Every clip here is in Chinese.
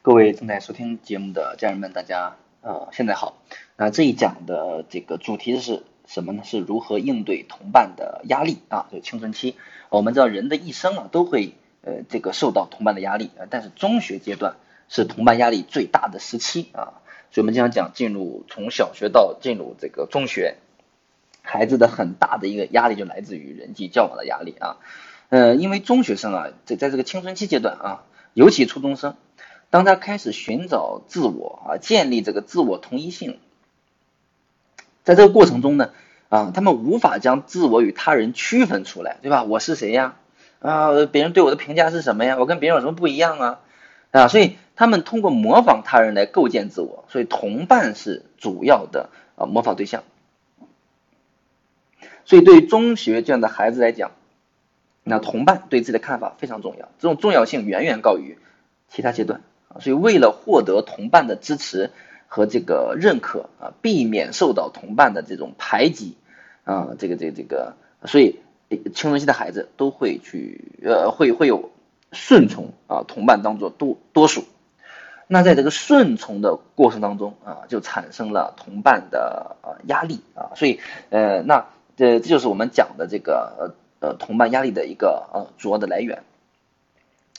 各位正在收听节目的家人们，大家呃现在好。那这一讲的这个主题是什么呢？是如何应对同伴的压力啊？就青春期，我们知道人的一生啊都会呃这个受到同伴的压力啊，但是中学阶段是同伴压力最大的时期啊。所以我们经常讲，进入从小学到进入这个中学，孩子的很大的一个压力就来自于人际交往的压力啊。呃，因为中学生啊，在在这个青春期阶段啊，尤其初中生。当他开始寻找自我啊，建立这个自我同一性，在这个过程中呢，啊，他们无法将自我与他人区分出来，对吧？我是谁呀？啊，别人对我的评价是什么呀？我跟别人有什么不一样啊？啊，所以他们通过模仿他人来构建自我，所以同伴是主要的啊模仿对象。所以对于中学这样的孩子来讲，那同伴对自己的看法非常重要，这种重要性远远高于其他阶段。所以，为了获得同伴的支持和这个认可啊，避免受到同伴的这种排挤啊，这个这个这个，所以青春期的孩子都会去呃，会会有顺从啊，同伴当做多多数。那在这个顺从的过程当中啊，就产生了同伴的呃压力啊，所以呃，那这这就是我们讲的这个呃同伴压力的一个呃主要的来源。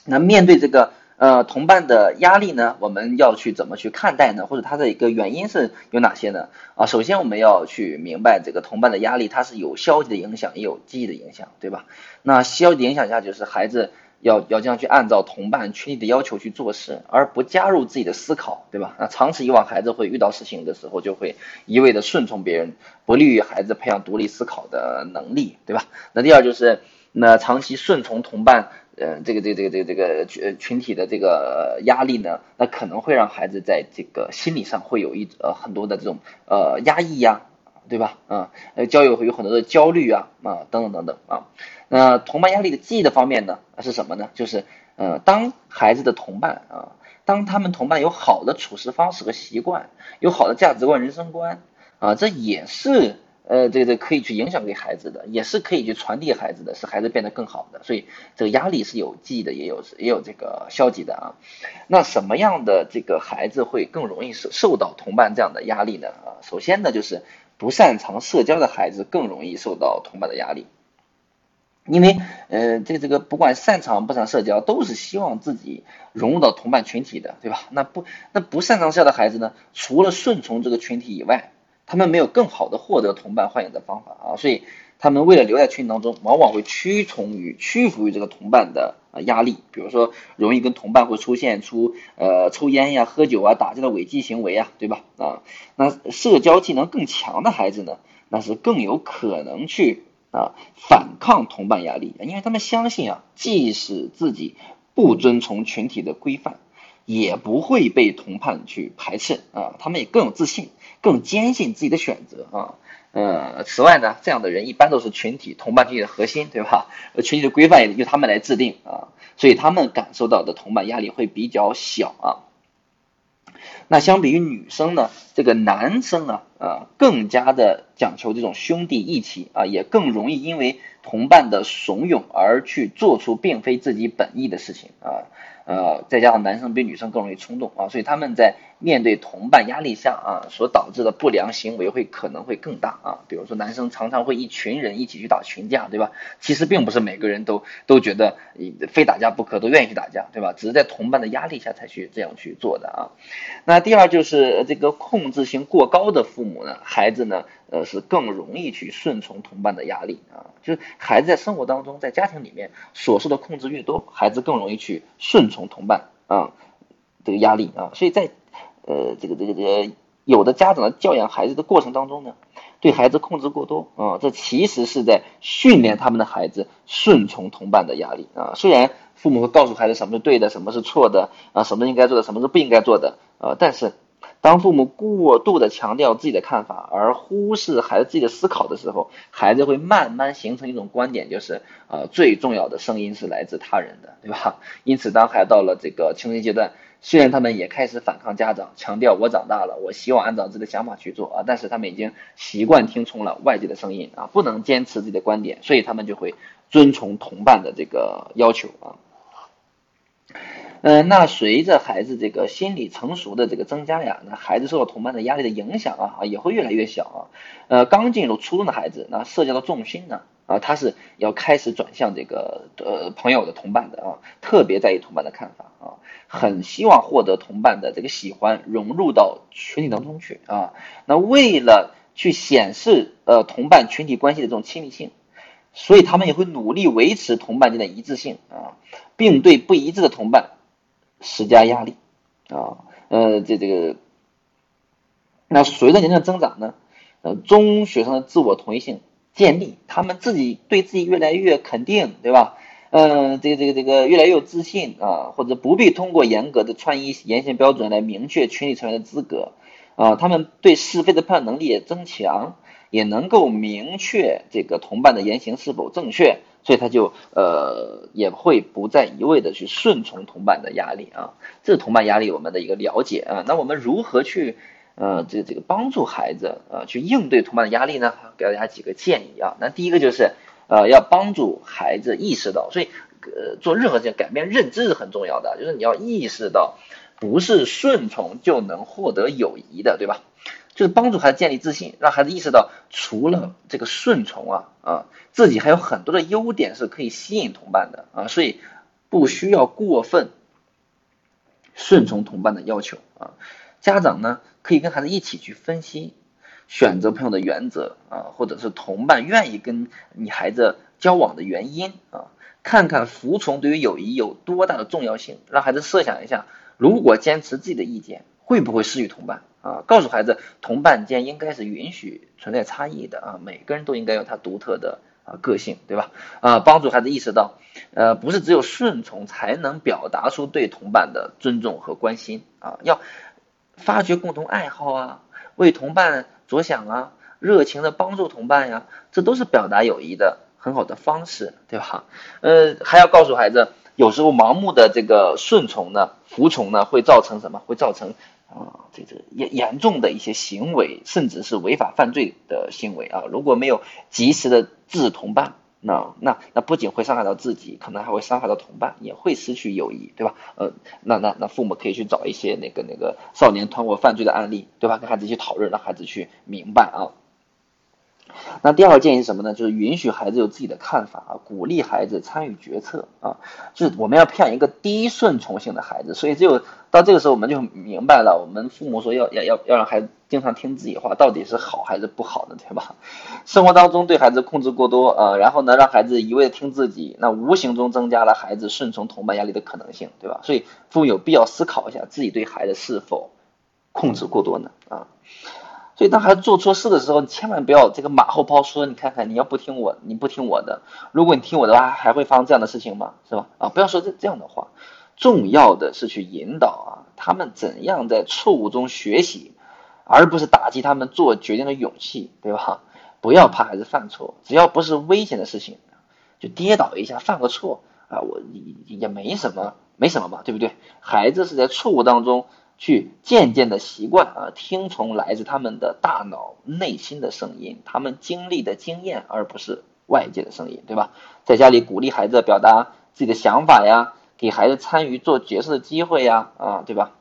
那面对这个。呃，同伴的压力呢，我们要去怎么去看待呢？或者它的一个原因是有哪些呢？啊，首先我们要去明白这个同伴的压力，它是有消极的影响，也有积极的影响，对吧？那消极影响下就是孩子要要这样去按照同伴群体的要求去做事，而不加入自己的思考，对吧？那长此以往，孩子会遇到事情的时候就会一味的顺从别人，不利于孩子培养独立思考的能力，对吧？那第二就是那长期顺从同伴。呃，这个这个这个这个这个群群体的这个压力呢，那可能会让孩子在这个心理上会有一呃很多的这种呃压抑呀，对吧？啊，呃，交友会有很多的焦虑啊啊等等等等啊。那同伴压力的记忆的方面呢是什么呢？就是呃，当孩子的同伴啊，当他们同伴有好的处事方式和习惯，有好的价值观、人生观啊，这也是。呃，这个这个可以去影响给孩子的，也是可以去传递孩子的，使孩子变得更好的。所以这个压力是有积极的，也有也有这个消极的啊。那什么样的这个孩子会更容易受受到同伴这样的压力呢？啊，首先呢，就是不擅长社交的孩子更容易受到同伴的压力，因为呃，这个这个不管擅长不擅长社交，都是希望自己融入到同伴群体的，对吧？那不那不擅长社交的孩子呢，除了顺从这个群体以外，他们没有更好的获得同伴欢迎的方法啊，所以他们为了留在群体当中，往往会屈从于屈服于这个同伴的啊压力，比如说容易跟同伴会出现出呃抽烟呀、喝酒啊、打架的违纪行为啊，对吧？啊，那社交技能更强的孩子呢，那是更有可能去啊反抗同伴压力，因为他们相信啊，即使自己不遵从群体的规范，也不会被同伴去排斥啊，他们也更有自信。更坚信自己的选择啊，呃，此外呢，这样的人一般都是群体同伴群体的核心，对吧？群体的规范由他们来制定啊，所以他们感受到的同伴压力会比较小啊。那相比于女生呢，这个男生啊，啊，更加的讲求这种兄弟义气啊，也更容易因为同伴的怂恿而去做出并非自己本意的事情啊。呃，再加上男生比女生更容易冲动啊，所以他们在面对同伴压力下啊，所导致的不良行为会可能会更大啊。比如说，男生常常会一群人一起去打群架，对吧？其实并不是每个人都都觉得非打架不可，都愿意去打架，对吧？只是在同伴的压力下才去这样去做的啊。那第二就是这个控制性过高的父母呢，孩子呢，呃，是更容易去顺从同伴的压力啊。就是孩子在生活当中，在家庭里面所受的控制越多，孩子更容易去顺从。同伴啊，这个压力啊，所以在呃这个这个这个有的家长教养孩子的过程当中呢，对孩子控制过多啊，这其实是在训练他们的孩子顺从同伴的压力啊。虽然父母会告诉孩子什么是对的，什么是错的啊，什么应该做的，什么是不应该做的啊，但是。当父母过度的强调自己的看法，而忽视孩子自己的思考的时候，孩子会慢慢形成一种观点，就是呃最重要的声音是来自他人的，对吧？因此，当孩子到了这个青春期阶段，虽然他们也开始反抗家长，强调我长大了，我希望按照自己的想法去做啊，但是他们已经习惯听从了外界的声音啊，不能坚持自己的观点，所以他们就会遵从同伴的这个要求啊。嗯，那随着孩子这个心理成熟的这个增加呀，那孩子受到同伴的压力的影响啊，也会越来越小啊。呃，刚进入初中的孩子，那社交的重心呢，啊，他是要开始转向这个呃朋友的同伴的啊，特别在意同伴的看法啊，很希望获得同伴的这个喜欢，融入到群体当中去啊。那为了去显示呃同伴群体关系的这种亲密性，所以他们也会努力维持同伴间的一致性啊，并对不一致的同伴。施加压力啊，呃，这这个，那随着年龄的增长呢，呃，中学生的自我同一性建立，他们自己对自己越来越肯定，对吧？嗯，这个这个这个越来越有自信啊，或者不必通过严格的穿衣言行标准来明确群体成员的资格啊，他们对是非的判断能力也增强，也能够明确这个同伴的言行是否正确。所以他就呃也会不再一味的去顺从同伴的压力啊，这是同伴压力我们的一个了解啊。那我们如何去呃这这个帮助孩子啊去应对同伴的压力呢？给大家几个建议啊。那第一个就是呃要帮助孩子意识到，所以呃做任何事情改变认知是很重要的，就是你要意识到不是顺从就能获得友谊的，对吧？就是帮助孩子建立自信，让孩子意识到，除了这个顺从啊啊，自己还有很多的优点是可以吸引同伴的啊，所以不需要过分顺从同伴的要求啊。家长呢可以跟孩子一起去分析选择朋友的原则啊，或者是同伴愿意跟你孩子交往的原因啊，看看服从对于友谊有多大的重要性，让孩子设想一下，如果坚持自己的意见，会不会失去同伴？啊，告诉孩子，同伴间应该是允许存在差异的啊，每个人都应该有他独特的啊个性，对吧？啊，帮助孩子意识到，呃，不是只有顺从才能表达出对同伴的尊重和关心啊，要发掘共同爱好啊，为同伴着想啊，热情的帮助同伴呀，这都是表达友谊的很好的方式，对吧？呃，还要告诉孩子，有时候盲目的这个顺从呢，服从呢，会造成什么？会造成。啊，这这严严重的一些行为，甚至是违法犯罪的行为啊！如果没有及时的制止同伴，那那那不仅会伤害到自己，可能还会伤害到同伴，也会失去友谊，对吧？呃，那那那父母可以去找一些那个那个少年团伙犯罪的案例，对吧？跟孩子去讨论，让孩子去明白啊。那第二个建议是什么呢？就是允许孩子有自己的看法啊，鼓励孩子参与决策啊，就是我们要培养一个低顺从性的孩子。所以只有到这个时候，我们就明白了，我们父母说要要要要让孩子经常听自己话，到底是好还是不好的，对吧？生活当中对孩子控制过多啊，然后呢，让孩子一味的听自己，那无形中增加了孩子顺从同伴压力的可能性，对吧？所以父母有必要思考一下，自己对孩子是否控制过多呢？啊？所以当孩子做错事的时候，你千万不要这个马后炮说，你看看你要不听我，你不听我的，如果你听我的话，还会发生这样的事情吗？是吧？啊，不要说这这样的话，重要的是去引导啊，他们怎样在错误中学习，而不是打击他们做决定的勇气，对吧？不要怕孩子犯错，只要不是危险的事情，就跌倒一下，犯个错啊，我也没什么，没什么嘛，对不对？孩子是在错误当中。去渐渐的习惯啊，听从来自他们的大脑内心的声音，他们经历的经验，而不是外界的声音，对吧？在家里鼓励孩子表达自己的想法呀，给孩子参与做决策的机会呀，啊，对吧？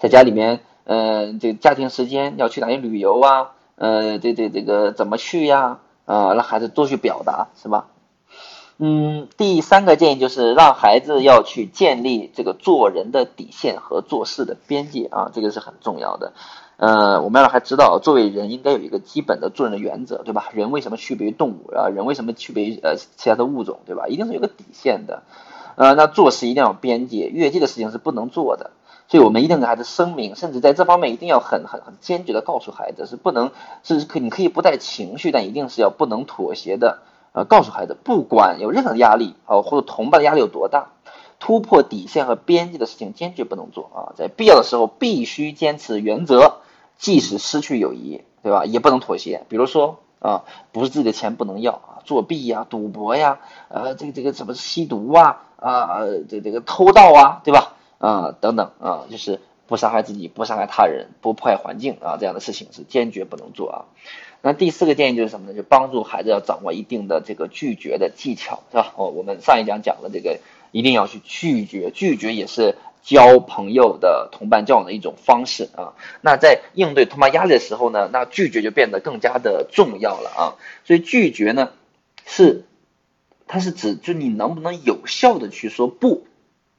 在家里面，嗯，这家庭时间要去哪里旅游啊？呃，这这这个怎么去呀？啊，让孩子多去表达，是吧？嗯，第三个建议就是让孩子要去建立这个做人的底线和做事的边界啊，这个是很重要的。呃，我们要让孩子知道，作为人应该有一个基本的做人的原则，对吧？人为什么区别于动物啊？人为什么区别于呃其他的物种，对吧？一定是有个底线的。呃，那做事一定要有边界，越界的事情是不能做的。所以我们一定给孩子声明，甚至在这方面一定要很很很坚决的告诉孩子，是不能是可你可以不带情绪，但一定是要不能妥协的。呃，告诉孩子，不管有任何的压力啊，或者同伴的压力有多大，突破底线和边界的事情坚决不能做啊，在必要的时候必须坚持原则，即使失去友谊，对吧？也不能妥协。比如说啊，不是自己的钱不能要啊，作弊呀、赌博呀，呃，这个这个什么吸毒啊啊，这这个偷盗啊，对吧？啊，等等啊，就是不伤害自己、不伤害他人、不破坏环境啊，这样的事情是坚决不能做啊。那第四个建议就是什么呢？就帮助孩子要掌握一定的这个拒绝的技巧，是吧？哦，我们上一讲讲了这个一定要去拒绝，拒绝也是交朋友的同伴交往的一种方式啊。那在应对同伴压力的时候呢，那拒绝就变得更加的重要了啊。所以拒绝呢，是它是指就你能不能有效的去说不，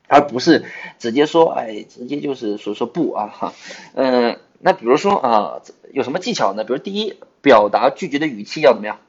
而不是直接说哎，直接就是说说不啊哈。嗯，那比如说啊，有什么技巧呢？比如第一，表达拒绝的语气要怎么样？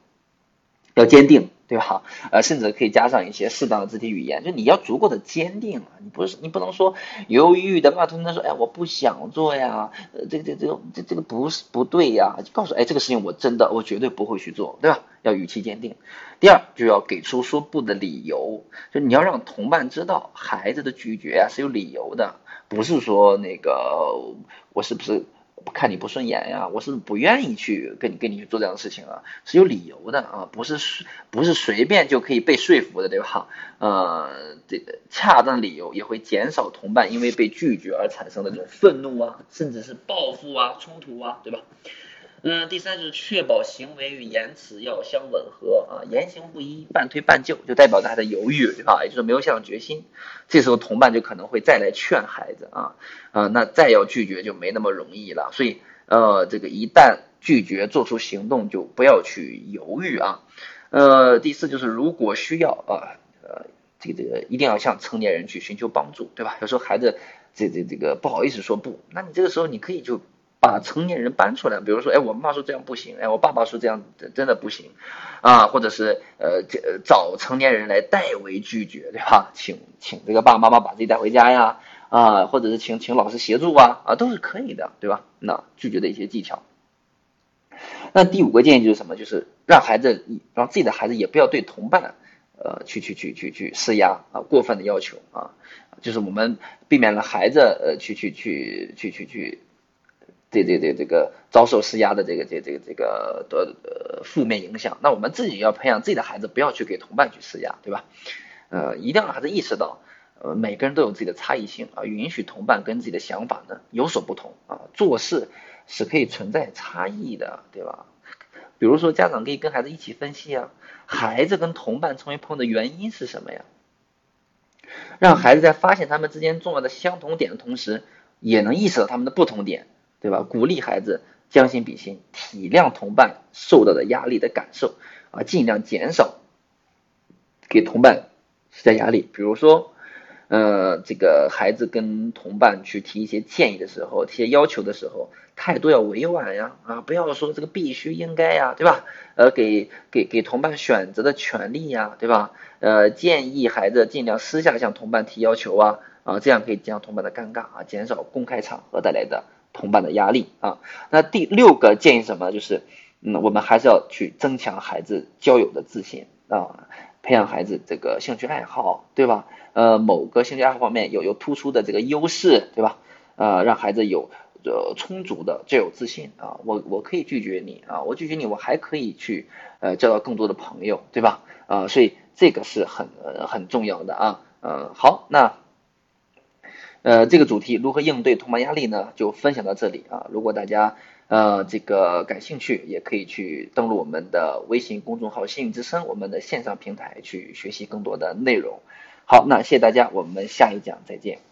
要坚定。对吧？呃，甚至可以加上一些适当的肢体语言，就你要足够的坚定啊，你不是你不能说犹豫的吧？突然说，哎，我不想做呀，呃，这个这这个这这个不是不对呀，就告诉，哎，这个事情我真的我绝对不会去做，对吧？要语气坚定。第二，就要给出说不的理由，就你要让同伴知道，孩子的拒绝啊是有理由的，不是说那个我是不是。看你不顺眼呀，我是不愿意去跟你跟你去做这样的事情啊，是有理由的啊，不是不是随便就可以被说服的，对吧？呃，这个恰当理由也会减少同伴因为被拒绝而产生的这种愤怒啊，甚至是报复啊、冲突啊，对吧？嗯，第三就是确保行为与言辞要相吻合啊，言行不一、半推半就，就代表他的犹豫，对吧？也就是没有下决心。这时候同伴就可能会再来劝孩子啊啊，那再要拒绝就没那么容易了。所以呃，这个一旦拒绝做出行动，就不要去犹豫啊。呃，第四就是如果需要啊，呃，这个这个一定要向成年人去寻求帮助，对吧？有时候孩子这这这个不好意思说不，那你这个时候你可以就。把成年人搬出来，比如说，哎，我妈妈说这样不行，哎，我爸爸说这样真的不行，啊，或者是呃，这找成年人来代为拒绝，对吧？请请这个爸爸妈妈把自己带回家呀，啊，或者是请请老师协助啊，啊，都是可以的，对吧？那拒绝的一些技巧。那第五个建议就是什么？就是让孩子，让自己的孩子也不要对同伴，呃，去去去去去施压啊，过分的要求啊，就是我们避免了孩子呃，去去去去去去。对，这个遭受施压的这个这这个这个的负面影响，那我们自己要培养自己的孩子，不要去给同伴去施压，对吧？呃，一定要让孩子意识到，呃，每个人都有自己的差异性啊，允许同伴跟自己的想法呢有所不同啊，做事是可以存在差异的，对吧？比如说，家长可以跟孩子一起分析啊，孩子跟同伴成为朋友的原因是什么呀？让孩子在发现他们之间重要的相同点的同时，也能意识到他们的不同点。对吧？鼓励孩子将心比心，体谅同伴受到的压力的感受啊，尽量减少给同伴施加压力。比如说，呃，这个孩子跟同伴去提一些建议的时候，提些要求的时候，态度要委婉呀，啊，不要说这个必须应该呀，对吧？呃，给给给同伴选择的权利呀，对吧？呃，建议孩子尽量私下向同伴提要求啊，啊，这样可以减少同伴的尴尬啊，减少公开场合带来的。同伴的压力啊，那第六个建议什么？就是，嗯，我们还是要去增强孩子交友的自信啊，培养孩子这个兴趣爱好，对吧？呃，某个兴趣爱好方面有有突出的这个优势，对吧？呃，让孩子有呃充足的交友自信啊，我我可以拒绝你啊，我拒绝你，我还可以去呃交到更多的朋友，对吧？啊，所以这个是很很重要的啊，嗯，好，那。呃，这个主题如何应对同伴压力呢？就分享到这里啊。如果大家呃这个感兴趣，也可以去登录我们的微信公众号“幸运之声”我们的线上平台去学习更多的内容。好，那谢谢大家，我们下一讲再见。